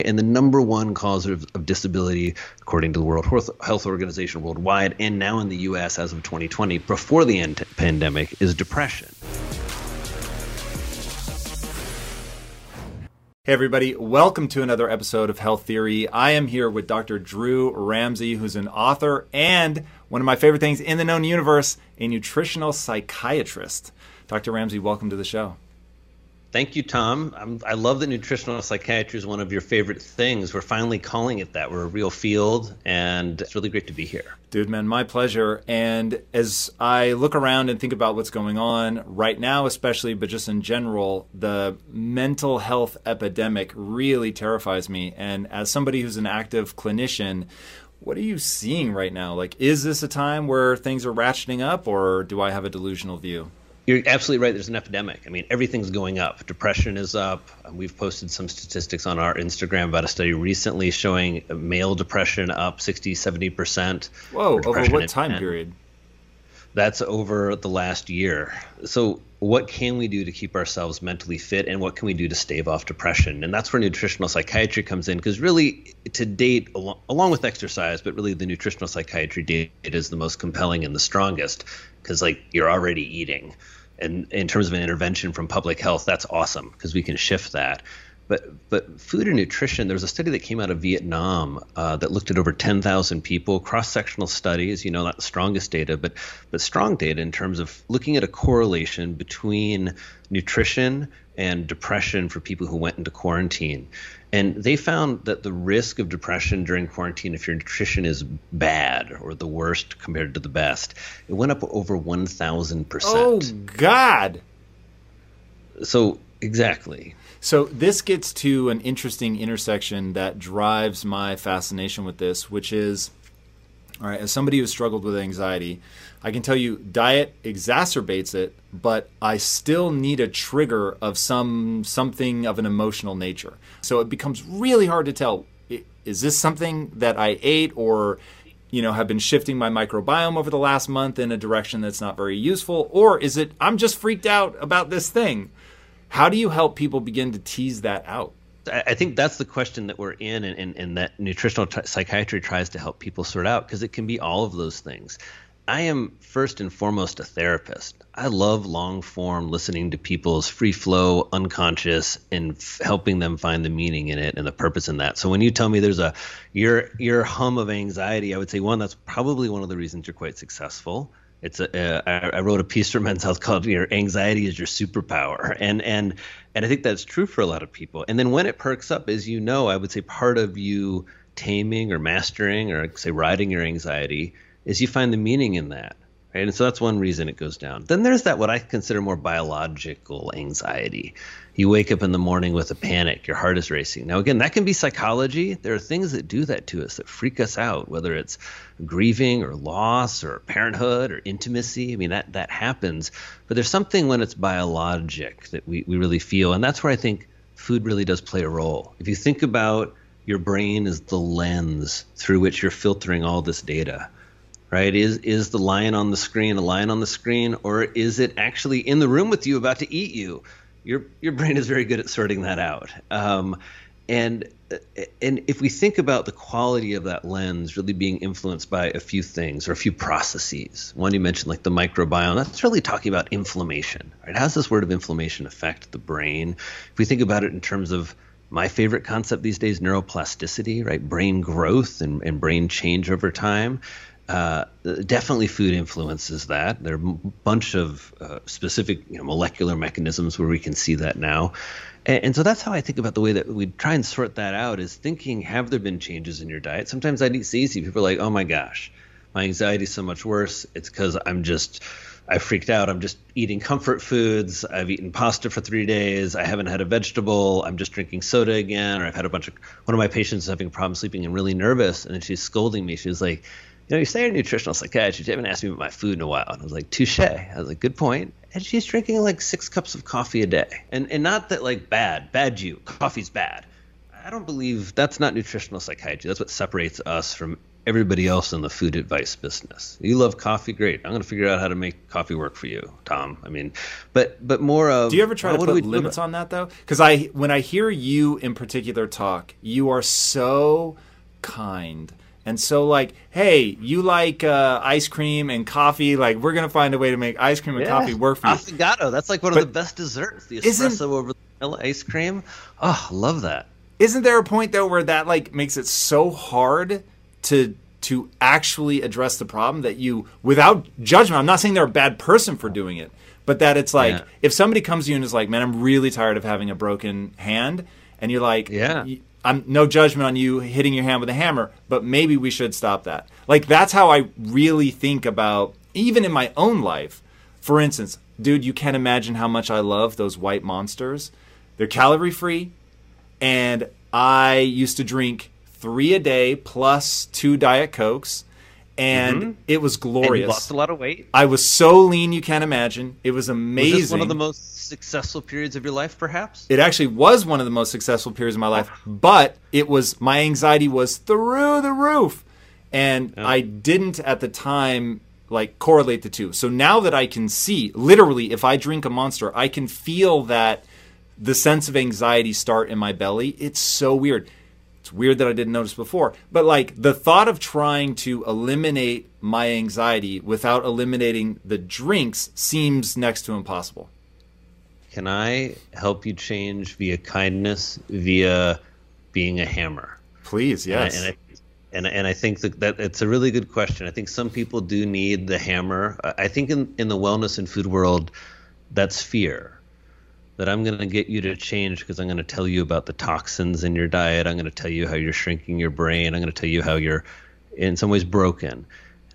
And the number one cause of, of, disability, according to the World Health Organization worldwide, and now in the U.S. as of 2020, before the end pandemic, is depression. Hey, everybody, welcome to another episode of Health Theory. I am here with Dr. Drew Ramsey, who's an author and one of my favorite things in the known universe, a nutritional psychiatrist. Dr. Ramsey, welcome to the show. Thank you, Tom. I'm, i love that nutritional psychiatry is one of your favorite things. We're finally calling it that. We're a real field, and it's really great to be here. Dude, man, my pleasure. And as I look around and think about what's going on right now, especially, but just in general, the mental health epidemic really terrifies me. And as somebody who's an active clinician, what are you seeing right now? Like, is this a time where things are ratcheting up, or do I have a delusional view? You're absolutely right. There's an epidemic. I mean, everything's going up. Depression is up. Um, we've posted some statistics on our Instagram about a study recently showing male depression up 60, 70%. Whoa, over what time men. period? That's over the last year. So, what can we do to keep ourselves mentally fit and what can we do to stave off depression? And that's where nutritional psychiatry comes in because, really, to date, along, along with exercise, but really the nutritional psychiatry data is the most compelling and the strongest because, like, you're already eating and in terms of an intervention from public health, that's awesome because we can shift that. But but food and nutrition, there was a study that came out of Vietnam uh, that looked at over 10,000 people, cross-sectional studies. You know, not the strongest data, but but strong data in terms of looking at a correlation between nutrition and depression for people who went into quarantine. And they found that the risk of depression during quarantine, if your nutrition is bad or the worst compared to the best, it went up over 1,000%. Oh, God. So, exactly. So, this gets to an interesting intersection that drives my fascination with this, which is all right, as somebody who struggled with anxiety, I can tell you diet exacerbates it, but I still need a trigger of some something of an emotional nature. So it becomes really hard to tell is this something that I ate or you know have been shifting my microbiome over the last month in a direction that's not very useful or is it I'm just freaked out about this thing? How do you help people begin to tease that out? I think that's the question that we're in, and, and, and that nutritional t- psychiatry tries to help people sort out because it can be all of those things. I am first and foremost a therapist. I love long form listening to people's free flow, unconscious, and f- helping them find the meaning in it and the purpose in that. So when you tell me there's a your your hum of anxiety, I would say one that's probably one of the reasons you're quite successful. It's a, uh, I, I wrote a piece for Men's Health called "Your Anxiety is Your Superpower," and and and I think that's true for a lot of people. And then when it perks up, as you know, I would say part of you taming or mastering or say riding your anxiety is you find the meaning in that. Right? And so that's one reason it goes down. Then there's that what I consider more biological anxiety. You wake up in the morning with a panic, your heart is racing. Now again, that can be psychology. There are things that do that to us that freak us out, whether it's grieving or loss or parenthood or intimacy. I mean that that happens. But there's something when it's biologic that we, we really feel. And that's where I think food really does play a role. If you think about your brain as the lens through which you're filtering all this data right? Is is the lion on the screen a lion on the screen, or is it actually in the room with you about to eat you? Your your brain is very good at sorting that out. Um, and and if we think about the quality of that lens really being influenced by a few things or a few processes, one you mentioned like the microbiome, that's really talking about inflammation, right? How does this word of inflammation affect the brain? If we think about it in terms of my favorite concept these days, neuroplasticity, right? Brain growth and, and brain change over time. Uh, definitely food influences that. There are a bunch of uh, specific you know, molecular mechanisms where we can see that now. And, and, so that's how I think about the way that we try and sort that out is thinking, have there been changes in your diet? Sometimes I eat easy. People are like, oh my gosh, my anxiety is so much worse. It's because I'm just I freaked out. I'm just eating comfort foods. I've eaten pasta for three days. I haven't had a vegetable. I'm just drinking soda again. Or I've had a bunch of one of my patients is having a problem sleeping and really nervous. And then she's scolding me. She's like, you know, you say you're a nutritional psychiatrist. You haven't asked me about my food in a while. And I was like, touche. I was like, good point. And she's drinking like six cups of coffee a day. And and not that like bad, bad you. Coffee's bad. I don't believe that's not nutritional psychiatry. That's what separates us from everybody else in the food advice business. You love coffee, great. I'm going to figure out how to make coffee work for you, Tom. I mean, but but more of. Do you ever try to put limits on that though? Because I when I hear you in particular talk, you are so kind. And so, like, hey, you like uh, ice cream and coffee? Like, we're gonna find a way to make ice cream and yeah. coffee work for you. Affogato, that's like one but of the best desserts. The espresso over the vanilla ice cream. Oh, love that. Isn't there a point though where that like makes it so hard to to actually address the problem that you without judgment i'm not saying they're a bad person for doing it but that it's like yeah. if somebody comes to you and is like man i'm really tired of having a broken hand and you're like yeah i'm no judgment on you hitting your hand with a hammer but maybe we should stop that like that's how i really think about even in my own life for instance dude you can't imagine how much i love those white monsters they're calorie free and i used to drink three a day plus two Diet Cokes. And mm-hmm. it was glorious. lost a lot of weight. I was so lean you can't imagine. It was amazing. Was one of the most successful periods of your life, perhaps? It actually was one of the most successful periods of my life, but it was my anxiety was through the roof, and I didn't at the time like correlate the two. So now that I can see, literally, if I drink a monster, I can feel that the sense of anxiety start in my belly. It's so weird. It's weird that I didn't notice before. But like the thought of trying to eliminate my anxiety without eliminating the drinks seems next to impossible. Can I help you change via kindness, via being a hammer? Please, yes. And I, and I, and, and I think that, that it's a really good question. I think some people do need the hammer. I think in, in the wellness and food world, that's fear that I'm going to get you to change because I'm going to tell you about the toxins in your diet. I'm going to tell you how you're shrinking your brain. I'm going to tell you how you're in some ways broken.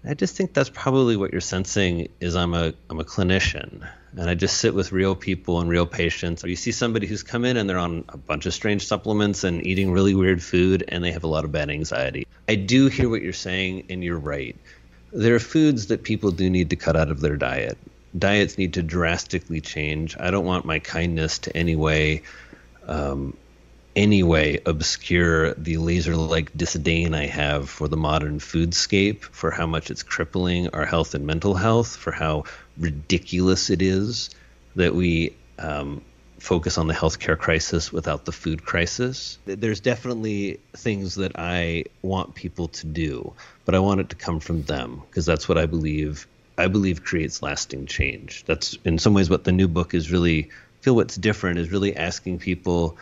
I just think that's probably what you're sensing is I'm a I'm a clinician and I just sit with real people and real patients. You see somebody who's come in and they're on a bunch of strange supplements and eating really weird food and they have a lot of bad anxiety. I do hear what you're saying and you're right. There are foods that people do need to cut out of their diet diets need to drastically change. I don't want my kindness to any way, um, any way obscure the laser-like disdain I have for the modern foodscape, for how much it's crippling our health and mental health, for how ridiculous it is that we um, focus on the healthcare crisis without the food crisis. There's definitely things that I want people to do, but I want it to come from them because that's what I believe I believe creates lasting change. That's in some ways what the new book is really feel what's different is really asking people,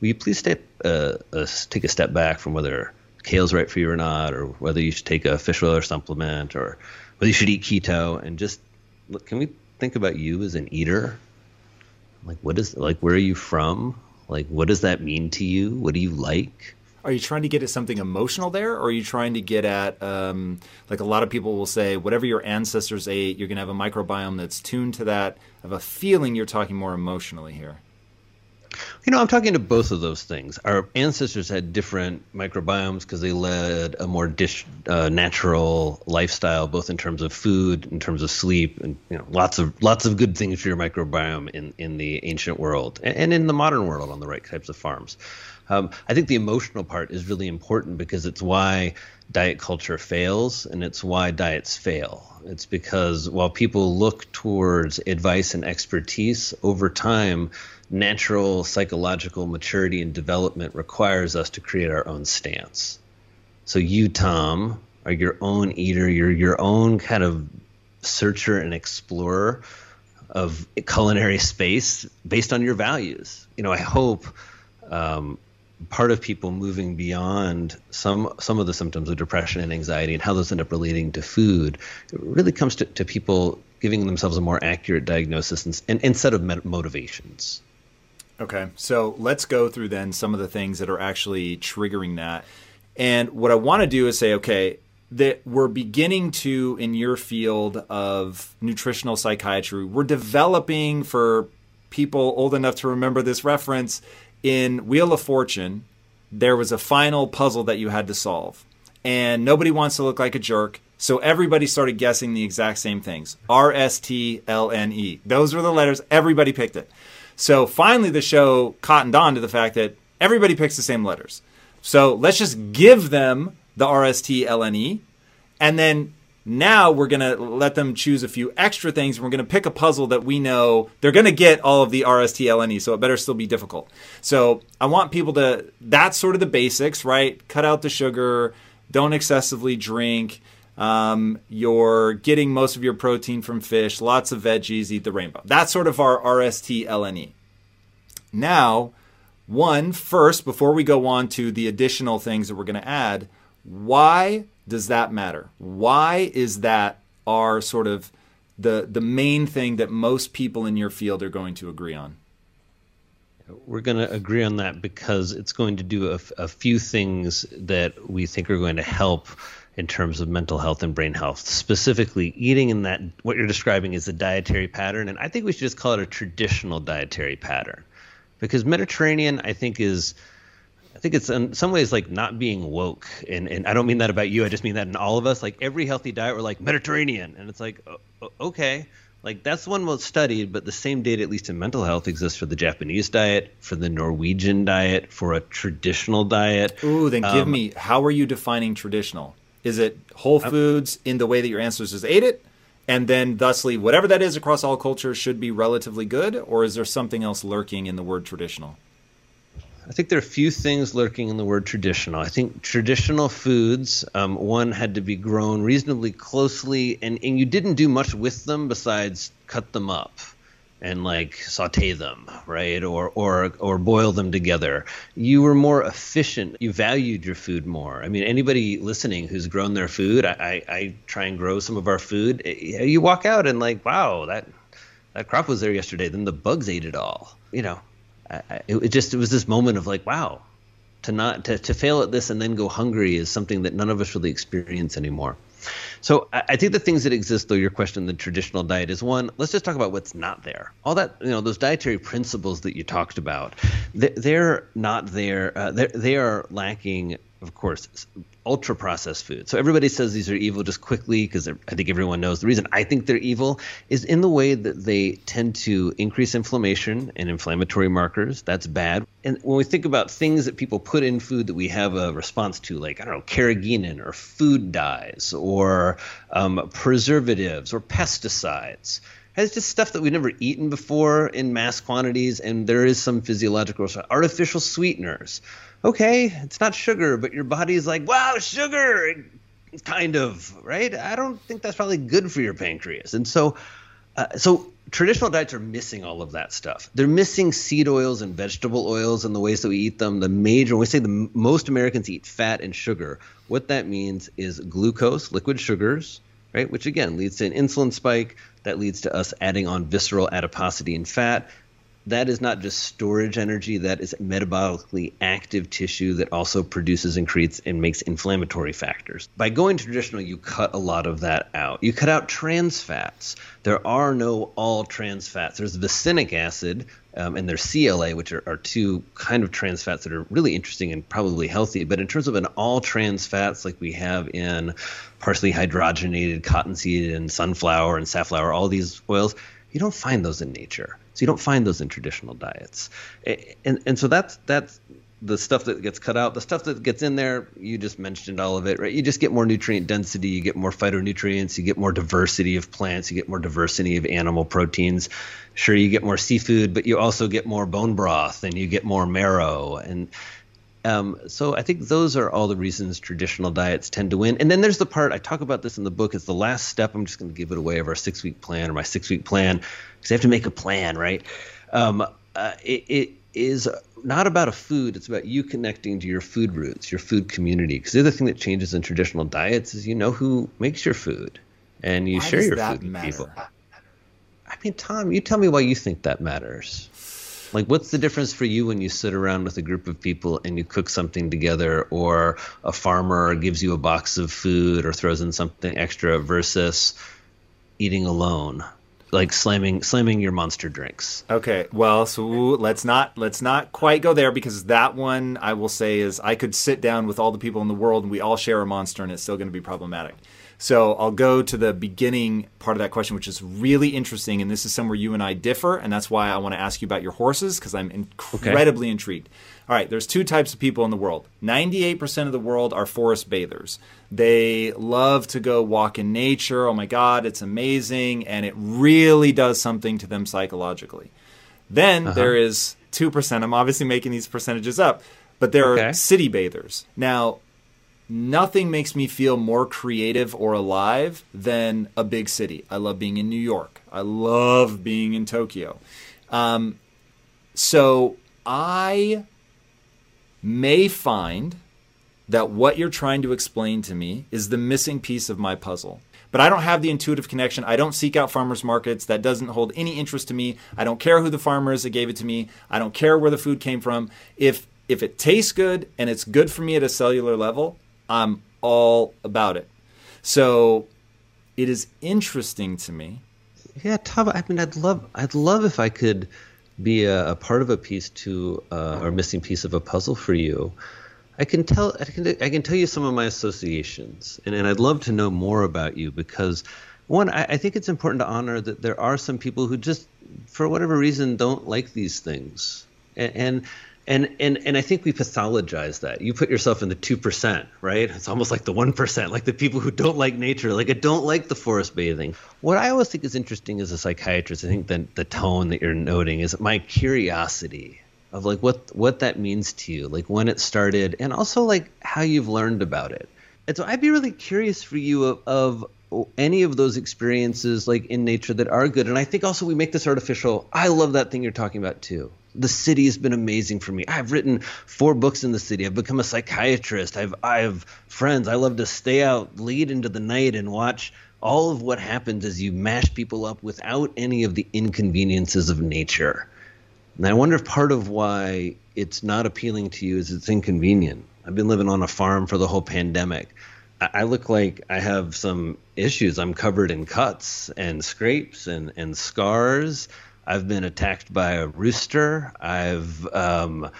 will you please step, uh, uh, take a step back from whether kale's right for you or not, or whether you should take a fish oil or supplement, or whether you should eat keto, and just look. Can we think about you as an eater? Like, what is like? Where are you from? Like, what does that mean to you? What do you like? Are you trying to get at something emotional there or are you trying to get at um, like a lot of people will say whatever your ancestors ate you're going to have a microbiome that's tuned to that have a feeling you're talking more emotionally here? You know i'm talking to both of those things. Our ancestors had different microbiomes because they led a more dish, uh, natural lifestyle both in terms of food in terms of sleep and you know lots of lots of good things for your microbiome in in the ancient world and, and in the modern world on the right types of farms um, I think the emotional part is really important because it's why diet culture fails and it's why diets fail. It's because while people look towards advice and expertise over time, natural psychological maturity and development requires us to create our own stance. So you, Tom, are your own eater. You're your own kind of searcher and explorer of culinary space based on your values. You know, I hope um, part of people moving beyond some some of the symptoms of depression and anxiety and how those end up relating to food really comes to, to people giving themselves a more accurate diagnosis and, and, instead of motivations. Okay so let's go through then some of the things that are actually triggering that. And what i want to do is say okay that we're beginning to in your field of nutritional psychiatry we're developing for people old enough to remember this reference in Wheel of Fortune, there was a final puzzle that you had to solve. And nobody wants to look like a jerk. So everybody started guessing the exact same things R S T L N E. Those were the letters. Everybody picked it. So finally, the show cottoned on to the fact that everybody picks the same letters. So let's just give them the R S T L N E. And then now we're going to let them choose a few extra things. And We're going to pick a puzzle that we know they're going to get all of the RSTLNE, so it better still be difficult. So I want people to, that's sort of the basics, right? Cut out the sugar, don't excessively drink. Um, you're getting most of your protein from fish, lots of veggies, eat the rainbow. That's sort of our RSTLNE. Now, one, first, before we go on to the additional things that we're going to add, why does that matter? Why is that our sort of the the main thing that most people in your field are going to agree on? We're going to agree on that because it's going to do a, a few things that we think are going to help in terms of mental health and brain health. Specifically, eating in that what you're describing is a dietary pattern, and I think we should just call it a traditional dietary pattern, because Mediterranean I think is think it's in some ways like not being woke, and and I don't mean that about you. I just mean that in all of us. Like every healthy diet, we're like Mediterranean, and it's like okay, like that's one most studied, but the same data, at least in mental health, exists for the Japanese diet, for the Norwegian diet, for a traditional diet. Ooh, then give um, me how are you defining traditional? Is it whole foods in the way that your ancestors ate it? And then, thusly, whatever that is across all cultures should be relatively good, or is there something else lurking in the word traditional? I think there are a few things lurking in the word traditional. I think traditional foods, um, one had to be grown reasonably closely, and, and you didn't do much with them besides cut them up and like saute them, right? Or or or boil them together. You were more efficient. You valued your food more. I mean, anybody listening who's grown their food, I, I, I try and grow some of our food. Eh, you walk out and like, wow, that that crop was there yesterday. Then the bugs ate it all. You know, it, it just it was this moment of like, wow, to not to, to fail at this and then go hungry is something that none of us really experience anymore. So I, I think the things that exist, though, your question, the traditional diet is one. Let's just talk about what's not there. All that, you know, those dietary principles that you talked about, they, are not there. Uh, they are lacking, of course, ultra processed food. So everybody says these are evil just quickly because I think everyone knows the reason I think they're evil is in the way that they tend to increase inflammation and inflammatory markers. That's bad. And when we think about things that people put in food that we have a response to, like, I don't know, carrageenan or food dyes or um, preservatives or pesticides, it's just stuff that we've never eaten before in mass quantities, and there is some physiological artificial sweeteners okay, it's not sugar, but your body's like, wow, sugar, kind of, right? I don't think that's probably good for your pancreas. And so, uh, so traditional diets are missing all of that stuff. They're missing seed oils and vegetable oils and the ways that we eat them. The major, we say the most Americans eat fat and sugar, what that means is glucose, liquid sugars, right? Which again leads to an insulin spike that leads to us adding on visceral adiposity and fat that is not just storage energy, that is metabolically active tissue that also produces and creates and makes inflammatory factors. By going traditional, you cut a lot of that out. You cut out trans fats. There are no all trans fats. There's vaccenic acid um, and there's CLA, which are, are two kind of trans fats that are really interesting and probably healthy. But in terms of an all trans fats like we have in partially hydrogenated cottonseed and sunflower and safflower, all these oils, you don't find those in nature. So you don't find those in traditional diets. And and so that's that's the stuff that gets cut out, the stuff that gets in there, you just mentioned all of it, right? You just get more nutrient density, you get more phytonutrients, you get more diversity of plants, you get more diversity of animal proteins. Sure, you get more seafood, but you also get more bone broth and you get more marrow. And um, so I think those are all the reasons traditional diets tend to win. And then there's the part I talk about this in the book. It's the last step. I'm just going to give it away of our six week plan or my six week plan because I have to make a plan, right? Um, uh, it, it is not about a food. It's about you connecting to your food roots, your food community. Because the other thing that changes in traditional diets is you know who makes your food, and you Why share your food with people. I mean, Tom, you tell me why you think that matters. Like, what's the difference for you when you sit around with a group of people and you cook something together, or a farmer gives you a box of food or throws in something extra versus eating alone, like slamming slamming your monster drinks? Okay, well, so let's not let's not quite go there because that one I will say is I could sit down with all the people in the world and we all share a monster and it's still going to be problematic. So I'll go to the beginning part of that question, which is really interesting, and this is somewhere you and I differ, and that's why I want to ask you about your horses because I'm incredibly intrigued. All right, there's two types of people in the world. 98% of the world are forest bathers. They love to go walk in nature. Oh my God, it's amazing, and it really does something to them psychologically. Then uh-huh. there is 2%. I'm obviously making these percentages up, but there Okay. are city bathers. Now, nothing makes me feel more creative or alive than a big city. I love being in New York. I love being in Tokyo. Um, so I may find that what you're trying to explain to me is the missing piece of my puzzle. But I don't have the intuitive connection. I don't seek out farmers markets. That doesn't hold any interest to me. I don't care who the farmer is that gave it to me. I don't care where the food came from. If if it tastes good and it's good for me at a cellular level, I'm all about it. So it is interesting to me. Yeah, Tom. I mean, I'd love, I'd love if I could be a, a part of a piece to, uh, or missing piece of a puzzle for you. I can tell, I can, I can tell you some of my associations, and, and I'd love to know more about you because, one, I, I think it's important to honor that there are some people who just, for whatever reason, don't like these things, and. and and, and and I think we pathologize that. You put yourself in the two percent, right? It's almost like the one percent, like the people who don't like nature, like I don't like the forest bathing. What I always think is interesting as a psychiatrist, I think that the tone that you're noting is my curiosity of like what what that means to you, like when it started, and also like how you've learned about it. And so I'd be really curious for you of, of any of those experiences like in nature that are good. And I think also we make this artificial. I love that thing you're talking about too. The city has been amazing for me. I've written four books in the city. I've become a psychiatrist. I've I have friends. I love to stay out late into the night and watch all of what happens as you mash people up without any of the inconveniences of nature. And I wonder if part of why it's not appealing to you is it's inconvenient. I've been living on a farm for the whole pandemic. I look like I have some issues. I'm covered in cuts and scrapes and, and scars. I've been attacked by a rooster. I've um,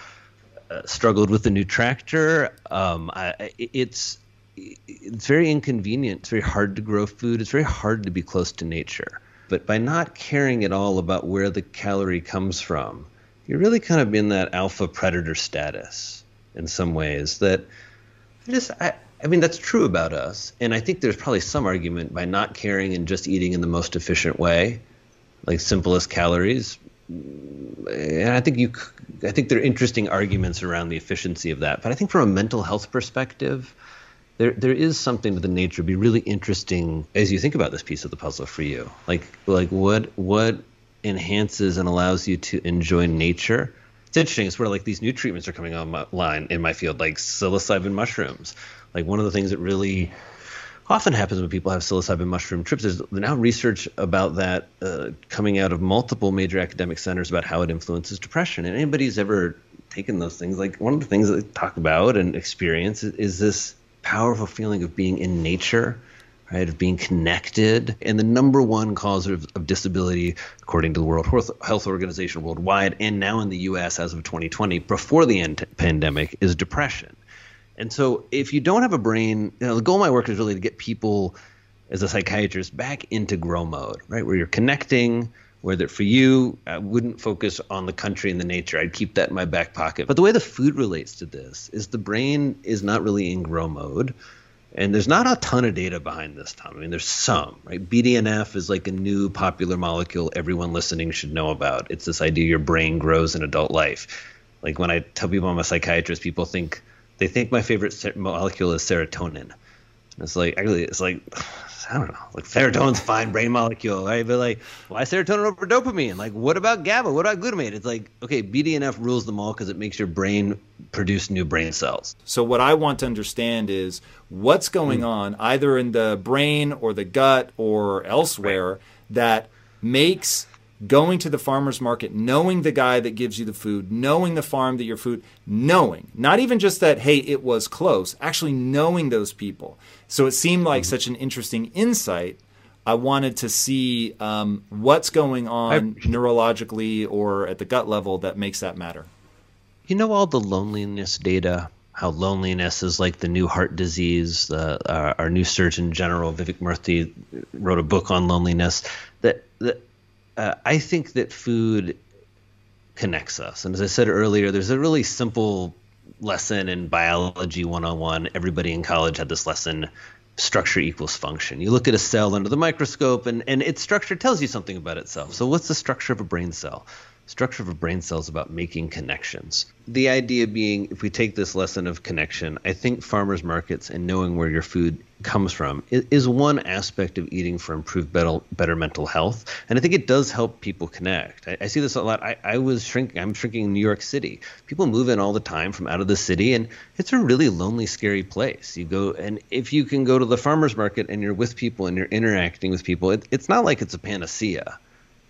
uh, struggled with a new tractor. Um, I, it's it's very inconvenient. It's very hard to grow food. It's very hard to be close to nature. But by not caring at all about where the calorie comes from, you're really kind of in that alpha predator status in some ways that I just I, I mean that's true about us. And I think there's probably some argument by not caring and just eating in the most efficient way, like simplest calories. And I think you I think there are interesting arguments around the efficiency of that. But I think from a mental health perspective, there there is something to the nature be really interesting as you think about this piece of the puzzle for you. Like like what what enhances and allows you to enjoy nature. It's interesting. It's where like these new treatments are coming online in my field, like psilocybin mushrooms. Like one of the things that really often happens when people have psilocybin mushroom trips. There's now research about that uh, coming out of multiple major academic centers about how it influences depression. And anybody who's ever taken those things, like one of the things that they talk about and experience is, is this powerful feeling of being in nature, right? Of being connected. And the number one cause of, of disability, according to the World Health- Organization worldwide, and now in the U.S. as of 2020, before the end pandemic, is depression. And so, if you don't have a brain, you know, the goal of my work is really to get people, as a psychiatrist, back into grow mode, right? Where you're connecting, where that for you, I wouldn't focus on the country and the nature. I'd keep that in my back pocket. But the way the food relates to this is the brain is not really in grow mode. And there's not a ton of data behind this, Tom. I mean, there's some, right? BDNF is like a new popular molecule everyone listening should know about. It's this idea your brain grows in adult life. Like when I tell people I'm a psychiatrist, people think they think my favorite ser- molecule is serotonin. It's like actually, it's like I don't know, like serotonin's fine brain molecule, right? But like, why serotonin over dopamine? Like, what about GABA? What about glutamate? It's like, okay, BDNF rules them all because it makes your brain produce new brain cells. So what I want to understand is what's going mm. on either in the brain or the gut or elsewhere right. that makes going to the farmer's market, knowing the guy that gives you the food, knowing the farm that your food, knowing, not even just that, hey, it was close, actually knowing those people. So it seemed like mm-hmm. such an interesting insight. I wanted to see um, what's going on I, neurologically or at the gut level that makes that matter. You know, all the loneliness data how loneliness is like the new heart disease. Uh, our, our, new Surgeon General Vivek Murthy wrote a book on loneliness. That, that uh, I think that food connects us. And as I said earlier, there's a really simple lesson in biology 101. Everybody in college had this lesson structure equals function. You look at a cell under the microscope and, and its structure tells you something about itself. So, what's the structure of a brain cell? Structure of a brain cell is about making connections. The idea being, if we take this lesson of connection, I think farmers markets and knowing where your food comes from is one aspect of eating for improved better, better mental health. And I think it does help people connect. I, I see this a lot. I, I, was shrinking, I'm shrinking in New York City. People move in all the time from out of the city, and it's a really lonely, scary place. You go, and if you can go to the farmers market and you're with people and you're interacting with people, it, it's not like it's a panacea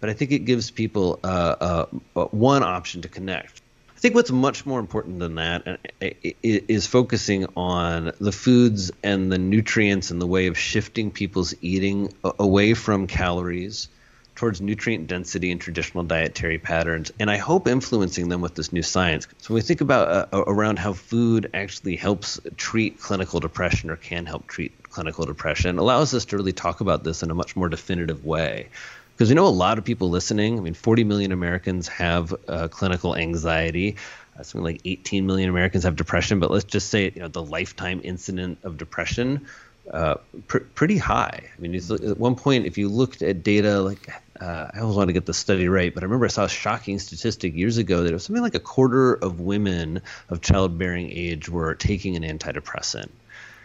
but I think it gives people uh, uh, one option to connect. I think what's much more important than that uh, focusing on the foods and the nutrients and the way of shifting people's eating away from calories towards nutrient density and traditional dietary patterns, and I hope influencing them with this new science. So when we think about uh, around how food actually helps treat clinical depression or can help treat clinical depression, allows us to really talk about this in a much more definitive way because we know a lot of people listening. I mean, 40 million Americans have uh, clinical anxiety. Uh, something like 18 million Americans have depression. But let's just say, you know, the lifetime incident of depression uh, pr- pretty high. I mean, at one point, if you looked at data, like uh, I always want to get the study right, but I remember I saw a shocking statistic years ago that it was something like a quarter of women of childbearing age were taking an antidepressant.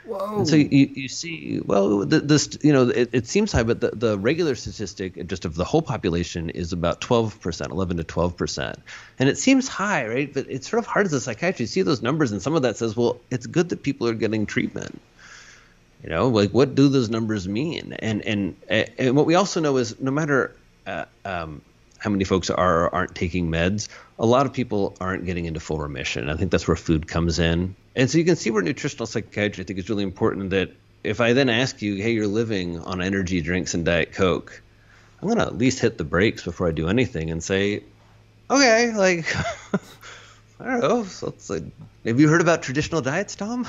Whoa. And so you, you see, well, this, you know, it, it seems high, but the, the regular statistic just of the whole population is about 12%, 11 to 12%. And it seems high, right? But it's sort of hard as a psychiatrist. You see those numbers, and some of that says, well, it's good that people are getting treatment. You know, like what do those numbers mean? And and and what we also know is no matter uh, um, how many folks are aren't taking meds, a lot of people aren't getting into full remission. I think that's where food comes in. And so you can see where nutritional psychiatry I think is really important that if I then ask you, hey, you're living on energy drinks and Diet Coke, I'm going to at least hit the brakes before I do anything and say, okay, like, I don't know. So like, have you heard about traditional diets, Tom?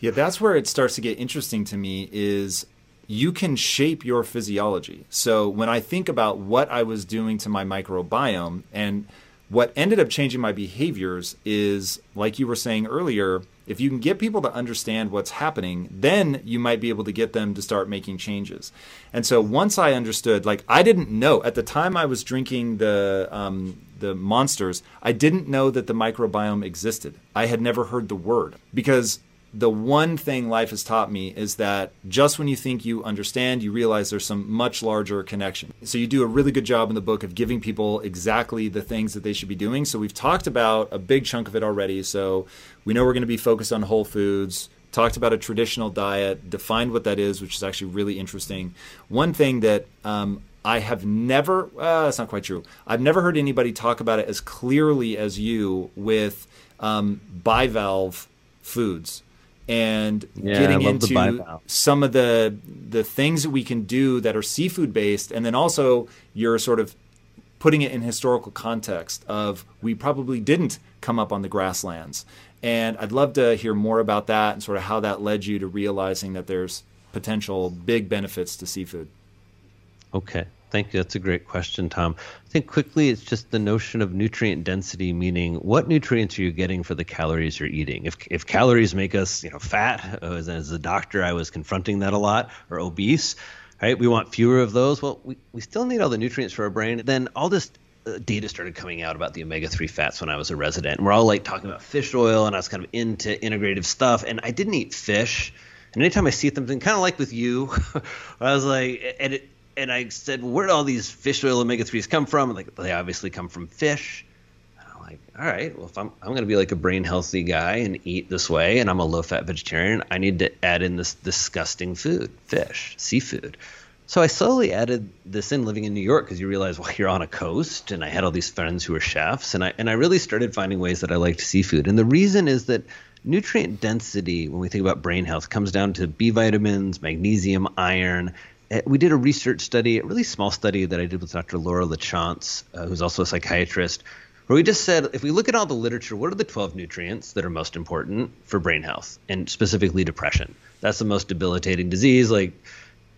Yeah, that's where it starts to get interesting to me is you can shape your physiology. So when I think about what I was doing to my microbiome and what ended up changing my behaviors is like you were saying earlier, if you can get people to understand what's happening, then you might be able to get them to start making changes. And so once I understood, like I didn't know at the time I was drinking the um, the monsters, I didn't know that the microbiome existed. I had never heard the word because the one thing life has taught me is that just when you think you understand, you realize there's some much larger connection. So you do a really good job in the book of giving people exactly the things that they should be doing. So we've talked about a big chunk of it already. So we know we're going to be focused on whole foods. Talked about a traditional diet, defined what that is, which is actually really interesting. One thing that um, I have never, uh, that's not quite true. I've never heard anybody talk about it as clearly as you with um, bivalve foods and yeah, getting into some of the the things that we can do that are seafood based and then also you're sort of putting it in historical context of we probably didn't come up on the grasslands and I'd love to hear more about that and sort of how that led you to realizing that there's potential big benefits to seafood. Okay. Thank you. That's a great question, Tom. I think quickly it's just the notion of nutrient density, meaning what nutrients are you getting for the calories you're eating? If, if calories make us, you know, fat, uh, as, as a doctor, I was confronting that a lot, or obese, right? We want fewer of those. Well, we, we still need all the nutrients for our brain. Then all this uh, data started coming out about the omega-3 fats when I was a resident. And we're all like talking about fish oil, and I was kind of into integrative stuff. And I didn't eat fish And anytime I see something, kind of like with you, I was like, and it, and I said, well, where do all these fish oil omega threes come from? Like, they obviously come from fish. And I'm like, all right, well, if I'm I'm going to be like a brain healthy guy and eat this way, and I'm a low fat vegetarian, I need to add in this disgusting food, fish, seafood. So I slowly added this in living in New York because you realize, well, you're on a coast, and I had all these friends who were chefs, and I and I really started finding ways that I liked seafood. And the reason is that nutrient density, when we think about brain health, comes down to B vitamins, magnesium, iron. Eh, we did a research study, a really small study that I did with Dr. Laura LaChance, uh, who's also a psychiatrist, where we just said if we look at all the literature, what are the 12 nutrients that are most important for brain health and specifically depression? That's the most debilitating disease. Like,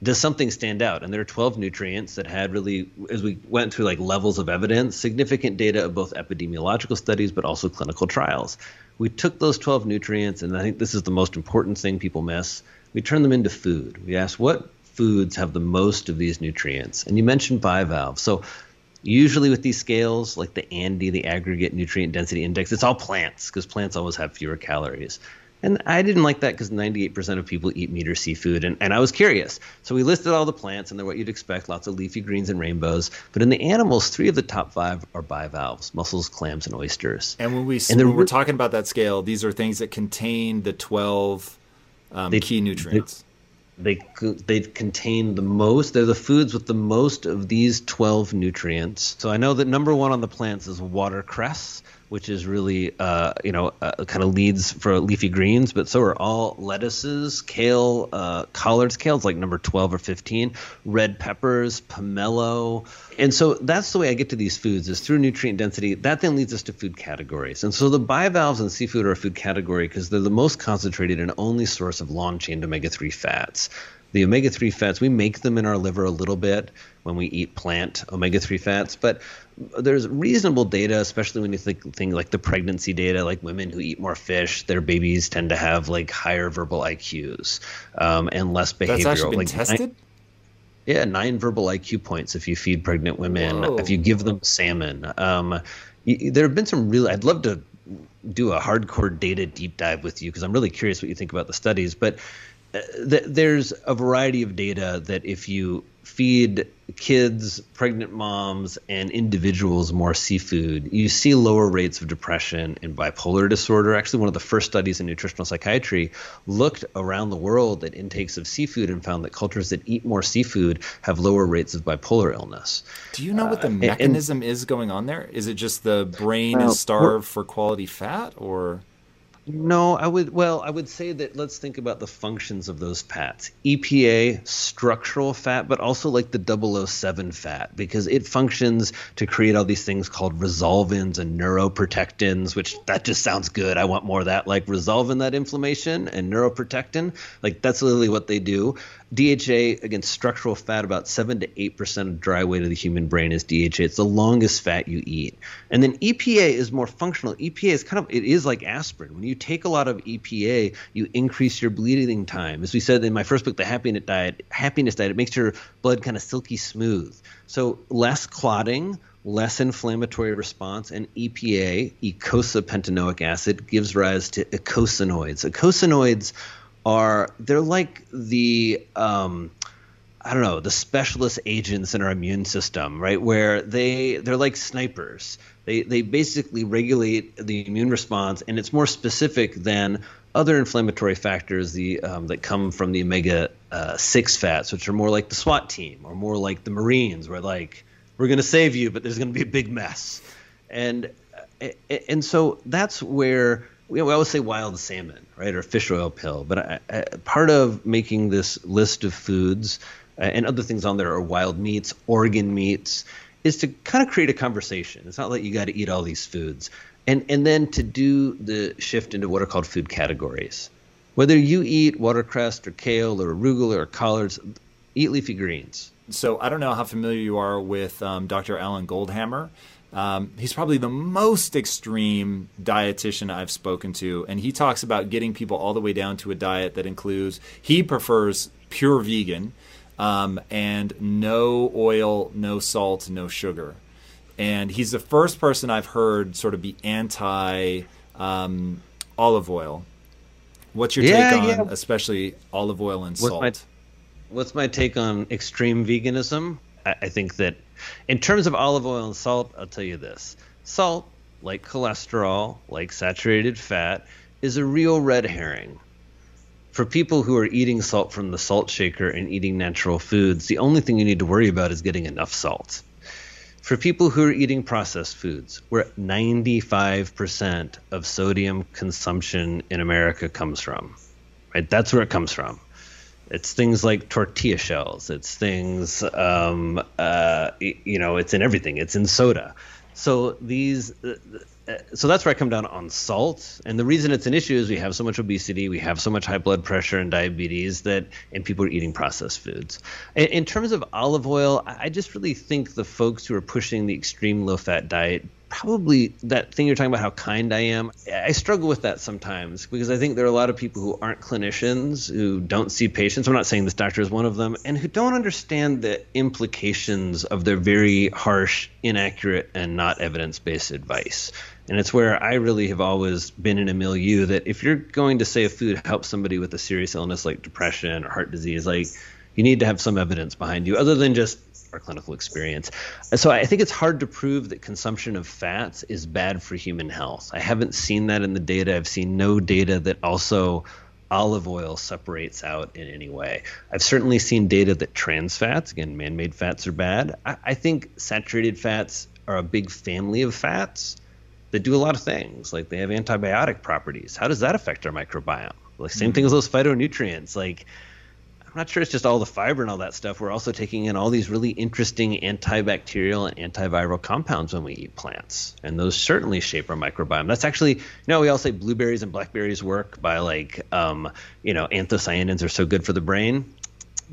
does something stand out? And there are 12 nutrients that had really, as we went through like levels of evidence, significant data of both epidemiological studies, but also clinical trials. We took those 12 nutrients, and I think this is the most important thing people miss. We turned them into food. We asked what foods have the most of these nutrients. And you mentioned bivalves. So usually with these scales, like the ANDI, the aggregate nutrient density index, it's all plants because plants always have fewer calories. And I didn't like that because 98% of people eat meat or seafood. And, and I was curious. So we listed all the plants, and they're what you'd expect lots of leafy greens and rainbows. But in the animals, three of the top five are bivalves mussels, clams, and oysters. And when, we, and when we're talking about that scale, these are things that contain the 12 um, they, key nutrients. They, they, they contain the most, they're the foods with the most of these 12 nutrients. So I know that number one on the plants is watercress which is really uh, you know uh, kind of leads for leafy greens, but so are all lettuces, kale, uh, collards. Kale's like number twelve or fifteen. Red peppers, pomelo, and so that's the way I get to these foods is through nutrient density. That then leads us to food categories, and so the bivalves and seafood are a food category because they're the most concentrated and only source of long chain omega three fats the omega 3 fats, we make them in our liver a little bit when we eat plant omega 3 fats, but there's reasonable data, especially when you think, think like the pregnancy data, like women who eat more fish, their babies tend to have like higher verbal IQs um, and less behavioral. That's actually been like, tested? Yeah, nine verbal IQ points if you feed pregnant women, Whoa. if you give them salmon. Um, there have been some really, I'd love to do a hardcore data deep dive with you because I'm really curious what you think about the studies, but th- there's a variety of data that if you feed kids, pregnant moms, and individuals more seafood, you see lower rates of depression and bipolar disorder. Actually, one of the first studies in nutritional psychiatry looked around the world at intakes of seafood and found that cultures that eat more seafood have lower rates of bipolar illness. Do you know what the uh, mechanism and, is going on there? Is it just the brain is starved for quality fat or? No, I would. Well, I would say that let's think about the functions of those fats. EPA, structural fat, but also like the 007 fat, because it functions to create all these things called resolvins and neuroprotectins, which that just sounds good. I want more of that, like resolving that inflammation and neuroprotectin. Like that's literally what they do. DHA against structural fat, about seven to eight percent of dry weight of the human brain is DHA. It's the longest fat you eat, and then EPA is more functional. EPA is kind of it is like aspirin. When you take a lot of EPA, you increase your bleeding time. As we said in my first book, The Happiness Diet, Happiness Diet, it makes your blood kind of silky smooth. So less clotting, less inflammatory response, and EPA, eicosapentaenoic acid, gives rise to eicosanoids. Eicosanoids are they're like the um, I don't know the specialist agents in our immune system, right? Where they they're like snipers. They they basically regulate the immune response, and it's more specific than other inflammatory factors the um, that come from the omega uh, six fats, which are more like the SWAT team or more like the Marines, where like we're going to save you, but there's going to be a big mess, and uh, and so that's where we always say wild salmon, right, or fish oil pill. But I, I, part of making this list of foods uh, and other things on there are wild meats, organ meats, is to kind of create a conversation. It's not like you got to eat all these foods, and and then to do the shift into what are called food categories. Whether you eat watercress or kale or arugula or collards, eat leafy greens. So I don't know how familiar you are with um, Dr. Alan Goldhamer. Um, he's probably the most extreme dietitian I've spoken to, and he talks about getting people all the way down to a diet that includes he prefers pure vegan um, and no oil, no salt, no sugar. And he's the first person I've heard sort of be anti um, olive oil. What's your Yeah, take on, yeah. especially olive oil and What's salt? my what's my take on extreme veganism? I, I think that in terms of olive oil and salt, I'll tell you this: salt, like cholesterol, like saturated fat, is a real red herring. For people who are eating salt from the salt shaker and eating natural foods, the only thing you need to worry about is getting enough salt. For people who are eating processed foods, where 95% of sodium consumption in America comes from, right? That's where it comes from. It's things like tortilla shells. It's things, um, uh, you know, it's in everything. It's in soda. So these, uh, uh, so that's where I come down on salt. And the reason it's an issue is we have so much obesity, we have so much high blood pressure and diabetes that, and people are eating processed foods. In, terms of olive oil, I just really think the folks who are pushing the extreme low fat diet probably that thing you're talking about how kind I am. I struggle with that sometimes because I think there are a lot of people who aren't clinicians who don't see patients. I'm not saying this doctor is one of them and who don't understand the implications of their very harsh, inaccurate and not evidence-based advice. And it's where I really have always been in a milieu that if you're going to say a food helps somebody with a serious illness like depression or heart disease, like you need to have some evidence behind you other than just our clinical experience. So I think it's hard to prove that consumption of fats is bad for human health. I haven't seen that in the data. I've seen no data that also olive oil separates out in any way. I've certainly seen data that trans fats, again, man made fats are bad. I, I think saturated fats are a big family of fats that do a lot of things. Like they have antibiotic properties. How does that affect our microbiome? Like same mm-hmm. thing as those phytonutrients. Like I'm not sure it's just all the fiber and all that stuff. We're also taking in all these really interesting antibacterial and antiviral compounds when we eat plants, and those certainly shape our microbiome. That's actually, you know, we all say blueberries and blackberries work by like, um, you know, anthocyanins are so good for the brain.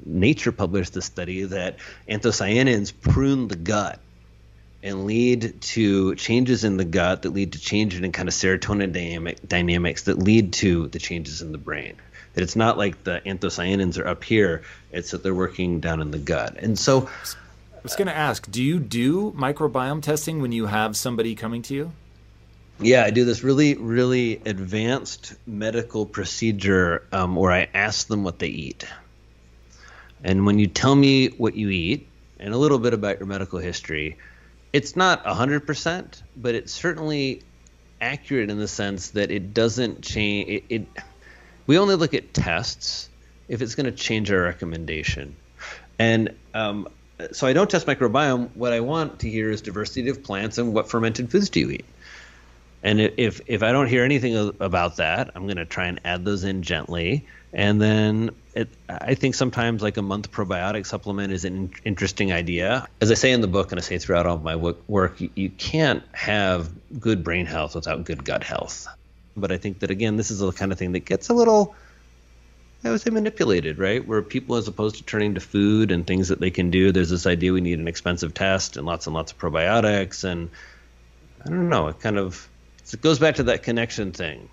Nature published a study that anthocyanins prune the gut and lead to changes in the gut that lead to changes in kind of serotonin dynamic, dynamics that lead to the changes in the brain. That it's not like the anthocyanins are up here; it's that they're working down in the gut. And so, I was going to ask, do you do microbiome testing when you have somebody coming to you? yeah, I do this really, really advanced medical procedure um, where I ask them what they eat. And when you tell me what you eat and a little bit about your medical history, it's not 100%, but it's certainly accurate in the sense that it doesn't change. It, it, we only look at tests if it's going to change our recommendation. And um, so I don't test microbiome. What I want to hear is diversity of plants and what fermented foods do you eat. And if if I don't hear anything about that, I'm going to try and add those in gently. And then it, I think sometimes like a month probiotic supplement is an in- interesting idea. As I say in the book, and I say throughout all my work, you can't have good brain health without good gut health. But I think that again, this is the kind of thing that gets a little I would say manipulated, right? Where people, as opposed to turning to food and things that they can do, there's this idea we need an expensive test and lots and lots of probiotics. And I don't know, it kind of it goes back to that connection thing.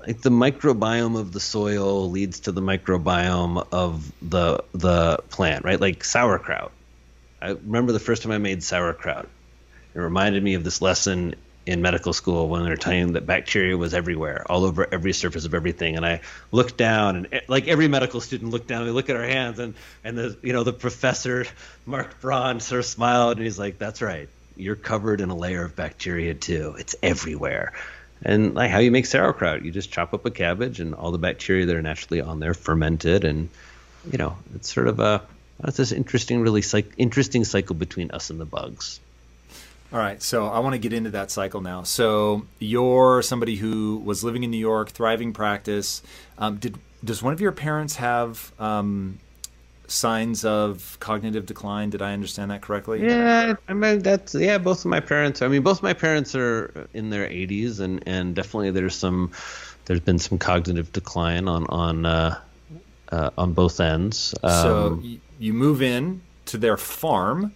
Like the microbiome of the soil leads to the microbiome of the the plant, right? Like sauerkraut. I remember the first time I made sauerkraut. It reminded me of this lesson in medical school when they're telling that bacteria was everywhere, all over every surface of everything. And I looked down, and eh, like every medical student looked down, we look at our hands, and and the you know the professor Mark Braun sort of smiled, and he's like, "That's right, you're covered in a layer of bacteria too. It's everywhere." And like how you make sauerkraut, you just chop up a cabbage, and all the bacteria that are naturally on there fermented, and you know it's sort of a it's this interesting, really psych- interesting cycle between us and the bugs. All right, so I want to get into that cycle now. So you're somebody who was living in New York, thriving practice. Um, did does one of your parents have um, signs of cognitive decline? Did I understand that correctly? Yeah, I mean that's yeah. Both of my parents. I mean, both my parents are in their 80s, and and definitely there's some there's been some cognitive decline on on uh, uh, on both ends. So Um, y- you move in to their farm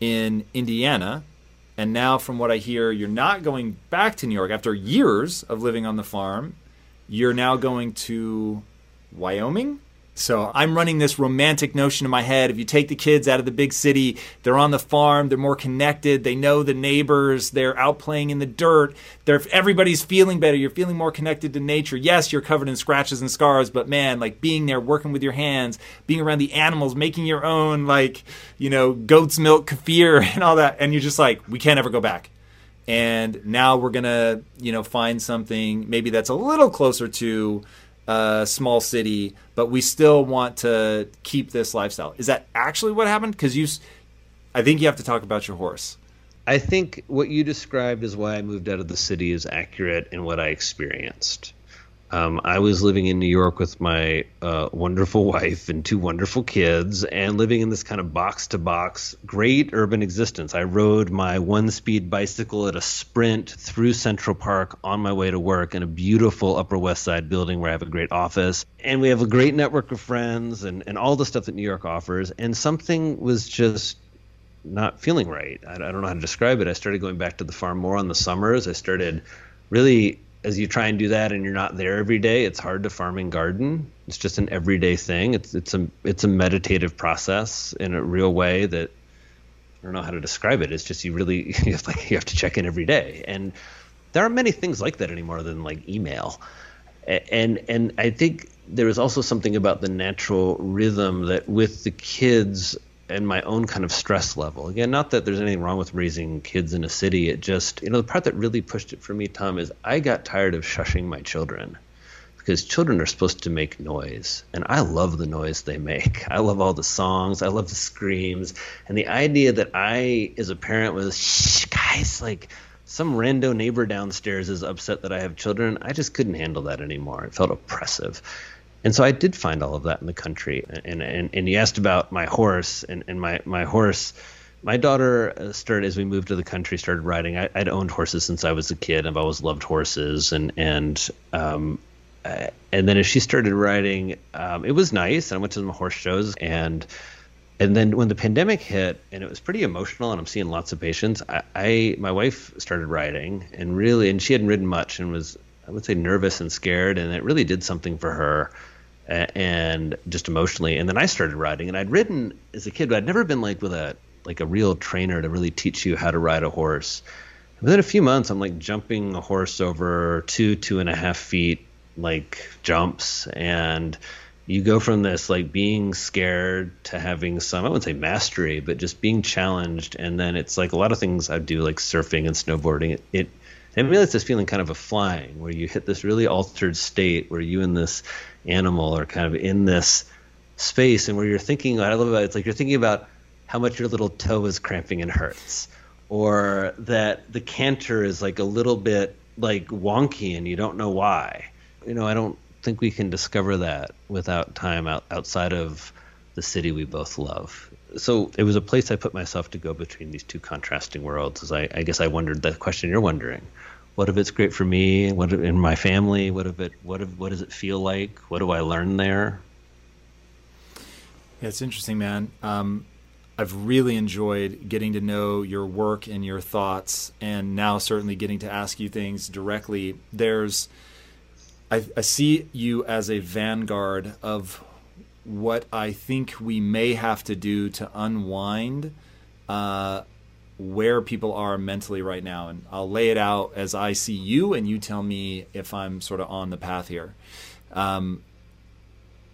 in Indiana, and now, from what I hear, you're not going back to New York after years of living on the farm. You're now going to Wyoming. So I'm running this romantic notion in my head. If you take the kids out of the big city, they're on the farm, they're more connected, they know the neighbors, they're out playing in the dirt. They're everybody's feeling better. You're feeling more connected to nature. Yes, you're covered in scratches and scars, but man, like being there, working with your hands, being around the animals, making your own like, you know, goat's milk kefir and all that, and you're just like, we can't ever go back. And now we're gonna, you know, find something maybe that's a little closer to a small city, but we still want to keep this lifestyle. Is that actually what happened? Because you, I think you have to talk about your horse. I think what you described as why I moved out of the city is accurate in what I experienced. Um, I was living in New York with my uh, wonderful wife and two wonderful kids, and living in this kind of box to box, great urban existence. I rode my one speed bicycle at a sprint through Central Park on my way to work in a beautiful Upper West Side building where I have a great office. And we have a great network of friends and, and all the stuff that New York offers. And something was just not feeling right. I, I don't know how to describe it. I started going back to the farm more on the summers. I started really as you try and do that and you're not there every day, it's hard to farm and garden. It's just an everyday thing. It's it's a it's a meditative process in a real way that I don't know how to describe it. It's just you really you have, like you have to check in every day, and there aren't many things like that anymore than like email. And and I think there is also something about the natural rhythm that with the kids and my own kind of stress level. Again, not that there's anything wrong with raising kids in a city. It just, you know, the part that really pushed it for me, Tom, is I got tired of shushing my children because children are supposed to make noise. And I love the noise they make. I love all the songs, I love the screams. And the idea that I, as a parent, was, shh, guys, like, some rando neighbor downstairs is upset that I have children. I just couldn't handle that anymore. It felt oppressive. And so I did find all of that in the country. And and, and you asked about my horse, and, and my, my horse, my daughter uh, started as we moved to the country, started riding. I, would owned horses since I was a kid. I've always loved horses, and and um, uh, and then as she started riding, um, it was nice. I went to some horse shows, and and then when the pandemic hit, and it was pretty emotional, and I'm seeing lots of patients. I, I my wife started riding, and really, and she hadn't ridden much, and was I would say nervous and scared, and it really did something for her and just emotionally. And then I started riding, and I'd ridden as a kid, but I'd never been like with a like a real trainer to really teach you how to ride a horse. Within a few months, I'm like jumping a horse over two, two and a half feet, like jumps, and you go from this like being scared to having some I wouldn't say mastery, but just being challenged, and then it's like a lot of things I do, like surfing and snowboarding. It, it and really it's this feeling kind of a flying where you hit this really altered state where you and this animal are kind of in this space and where you're thinking I love about it, it's like you're thinking about how much your little toe is cramping and hurts or that the canter is like a little bit like wonky and you don't know why. You know, I don't think we can discover that without time out, outside of the city we both love. So it was a place I put myself to go between these two contrasting worlds. As I, I guess I wondered the question you're wondering: what if it's great for me? What if, in my family? What if it? What if, What does it feel like? What do I learn there? Yeah, it's interesting, man. Um, I've really enjoyed getting to know your work and your thoughts, and now certainly getting to ask you things directly. There's, I, I see you as a vanguard of what I think we may have to do to unwind uh, where people are mentally right now. And I'll lay it out as I see you, and you tell me if I'm sort of on the path here. Um,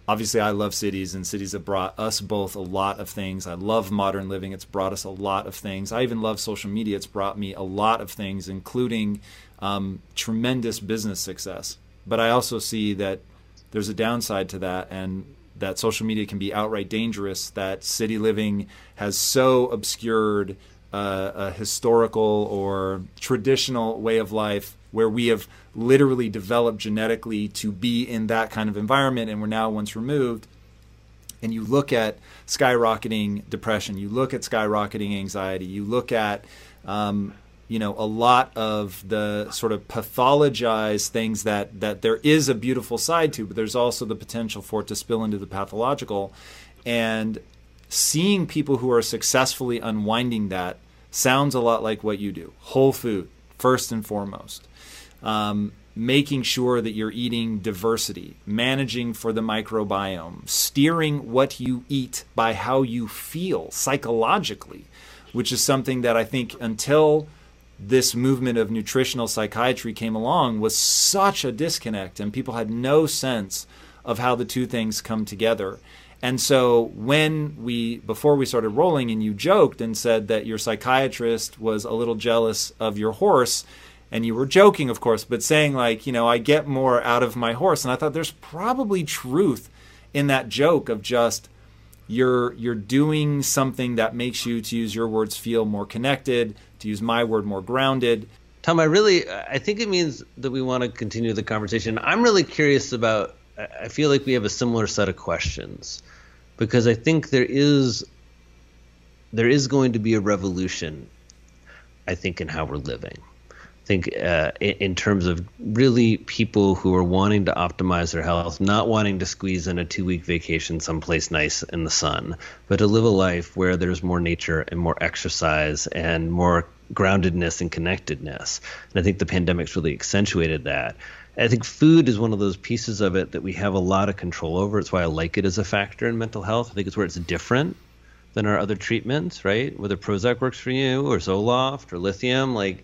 obviously, I love cities, and cities have brought us both a lot of things. I love modern living, it's brought us a lot of things. I even love social media, it's brought me a lot of things, including um, tremendous business success. But I also see that there's a downside to that, and that social media can be outright dangerous, that city living has so obscured a historical or traditional way of life where we have literally developed genetically to be in that kind of environment and we're now once removed and you look at skyrocketing depression you look at skyrocketing anxiety you look at um, you know a lot of the sort of pathologized things that that there is a beautiful side to but there's also the potential for it to spill into the pathological. And seeing people who are successfully unwinding that sounds a lot like what you do whole food first and foremost um, making sure that you're eating diversity, managing for the microbiome, steering what you eat by how you feel psychologically, which is something that I think until this movement of nutritional psychiatry came along was such a disconnect and people had no sense of how the two things come together. And so when we before we started rolling and you joked and said that your psychiatrist was a little jealous of your horse and you were joking of course but saying like, you know, I get more out of my horse and I thought there's probably truth in that joke of just you're you're doing something that makes you to use your words feel more connected, to use my word more grounded. Tom, I really I think it means that we want to continue the conversation. I'm really curious about I feel like we have a similar set of questions because I think there is there is going to be a revolution. I think in how we're living. I think uh, in, in terms of really people who are wanting to optimize their health, not wanting to squeeze in a two week vacation someplace nice in the sun, but to live a life where there's more nature and more exercise and more groundedness and connectedness. And I think the pandemic's really accentuated that. I think food is one of those pieces of it that we have a lot of control over. It's why I like it as a factor in mental health. I think it's where it's different than our other treatments, right? Whether Prozac works for you or Zoloft or lithium, like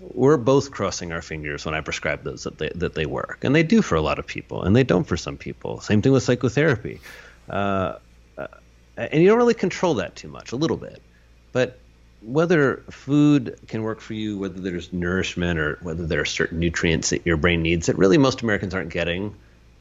we're both crossing our fingers when I prescribe those that they, that they work, and they do for a lot of people, and they don't for some people. Same thing with psychotherapy, uh, uh, and you don't really control that too much, a little bit, but whether food can work for you, whether there's nourishment or whether there are certain nutrients that your brain needs that really most Americans aren't getting. You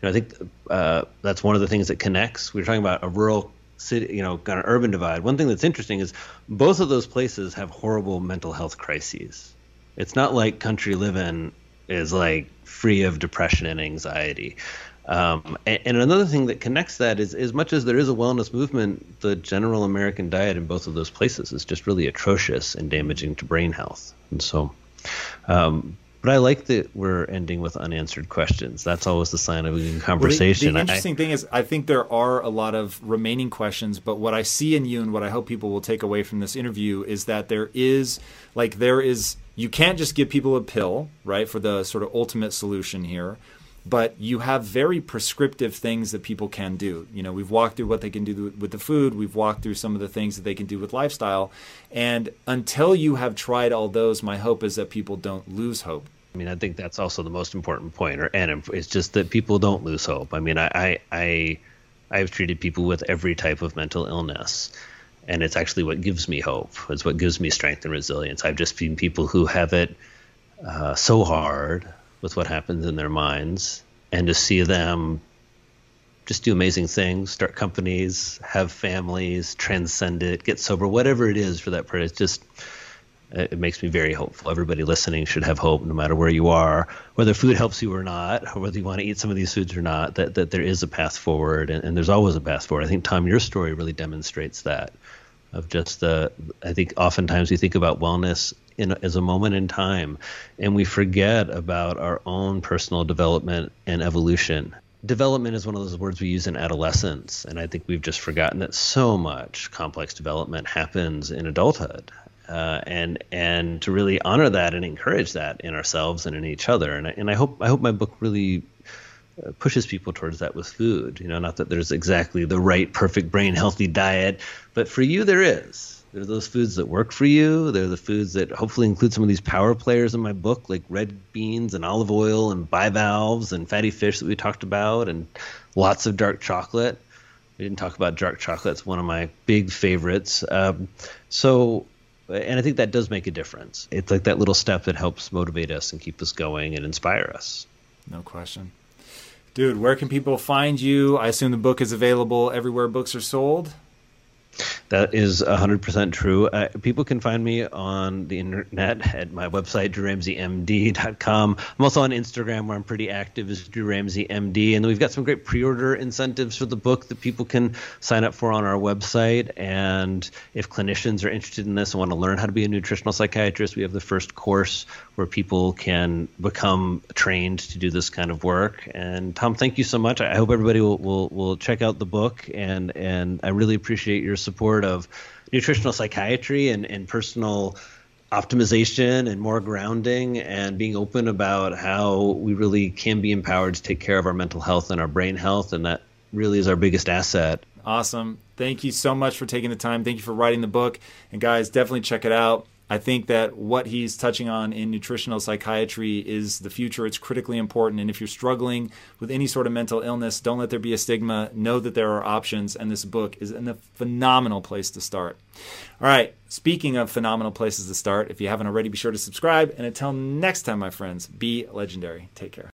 know, I think uh, that's one of the things that connects. We are talking about a rural city, you know, kind of urban divide. One thing that's interesting is both of those places have horrible mental health crises. It's not like country living is like free of depression and anxiety. Um, and, and, another thing that connects that is, as much as there is a wellness movement, the general American diet in both of those places is just really atrocious and damaging to brain health. And so, um, but I like that we're ending with unanswered questions. That's always the sign of a good conversation. Well, the, the, interesting I, thing is, I think there are a lot of remaining questions, but what I see in you and what I hope people will take away from this interview is that there is, like, there is, you can't just give people a pill, right, for the sort of ultimate solution here but you have very prescriptive things that people can do. You know, we've walked through what they can do with the food, we've walked through some of the things that they can do with lifestyle, and until you have tried all those, my hope is that people don't lose hope. I mean, I think that's also the most important point, or and it's just that people don't lose hope. I mean, I I I I've treated people with every type of mental illness, and it's actually what gives me hope. It's what gives me strength and resilience. I've just seen people who have it uh, so hard with what happens in their minds and to see them just do amazing things, start companies, have families, transcend it, get sober, whatever it is for that person. It's just it makes me very hopeful. Everybody listening should have hope, no matter where you are, whether food helps you or not, or whether you want to eat some of these foods or not. That that there is a path forward, and, and there's always a path forward. I think Tom, your story really demonstrates that. Of just the, I think oftentimes we think about wellness in, as a moment in time, and we forget about our own personal development and evolution. Development is one of those words we use in adolescence, and I think we've just forgotten that so much complex development happens in adulthood. Uh, and and to really honor that and encourage that in ourselves and in each other. And I, and I hope I hope my book really pushes people towards that with food. You know, not that there's exactly the right, perfect brain healthy diet, but for you there is. There are those foods that work for you. They're the foods that hopefully include some of these power players in my book, like red beans and olive oil and bivalves and fatty fish that we talked about, and lots of dark chocolate. We didn't talk about dark chocolate. It's one of my big favorites. Um, so, and I think that does make a difference. It's like that little step that helps motivate us and keep us going and inspire us. No question. Dude, where can people find you? I assume the book is available everywhere books are sold. That is 100% true. Uh, people can find me on the internet at my website, drewramseymd.com. I'm also on Instagram where I'm pretty active as Drew Ramsey MD. And we've got some great pre order incentives for the book that people can sign up for on our website. And if clinicians are interested in this and want to learn how to be a nutritional psychiatrist, we have the first course where people can become trained to do this kind of work. And Tom, thank you so much. I hope everybody will, will, will check out the book. And, and I really appreciate your support of nutritional psychiatry and, and personal optimization and more grounding and being open about how we really can be empowered to take care of our mental health and our brain health. And that really is our biggest asset. Awesome. Thank you so much for taking the time. Thank you for writing the book. And guys, definitely check it out. I think that what he's touching on in nutritional psychiatry is the future. It's critically important. And if you're struggling with any sort of mental illness, don't let there be a stigma. Know that there are options, and this book is a phenomenal place to start. All right, speaking of phenomenal places to start, if you haven't already, be sure to subscribe. And until next time, my friends, be legendary. Take care.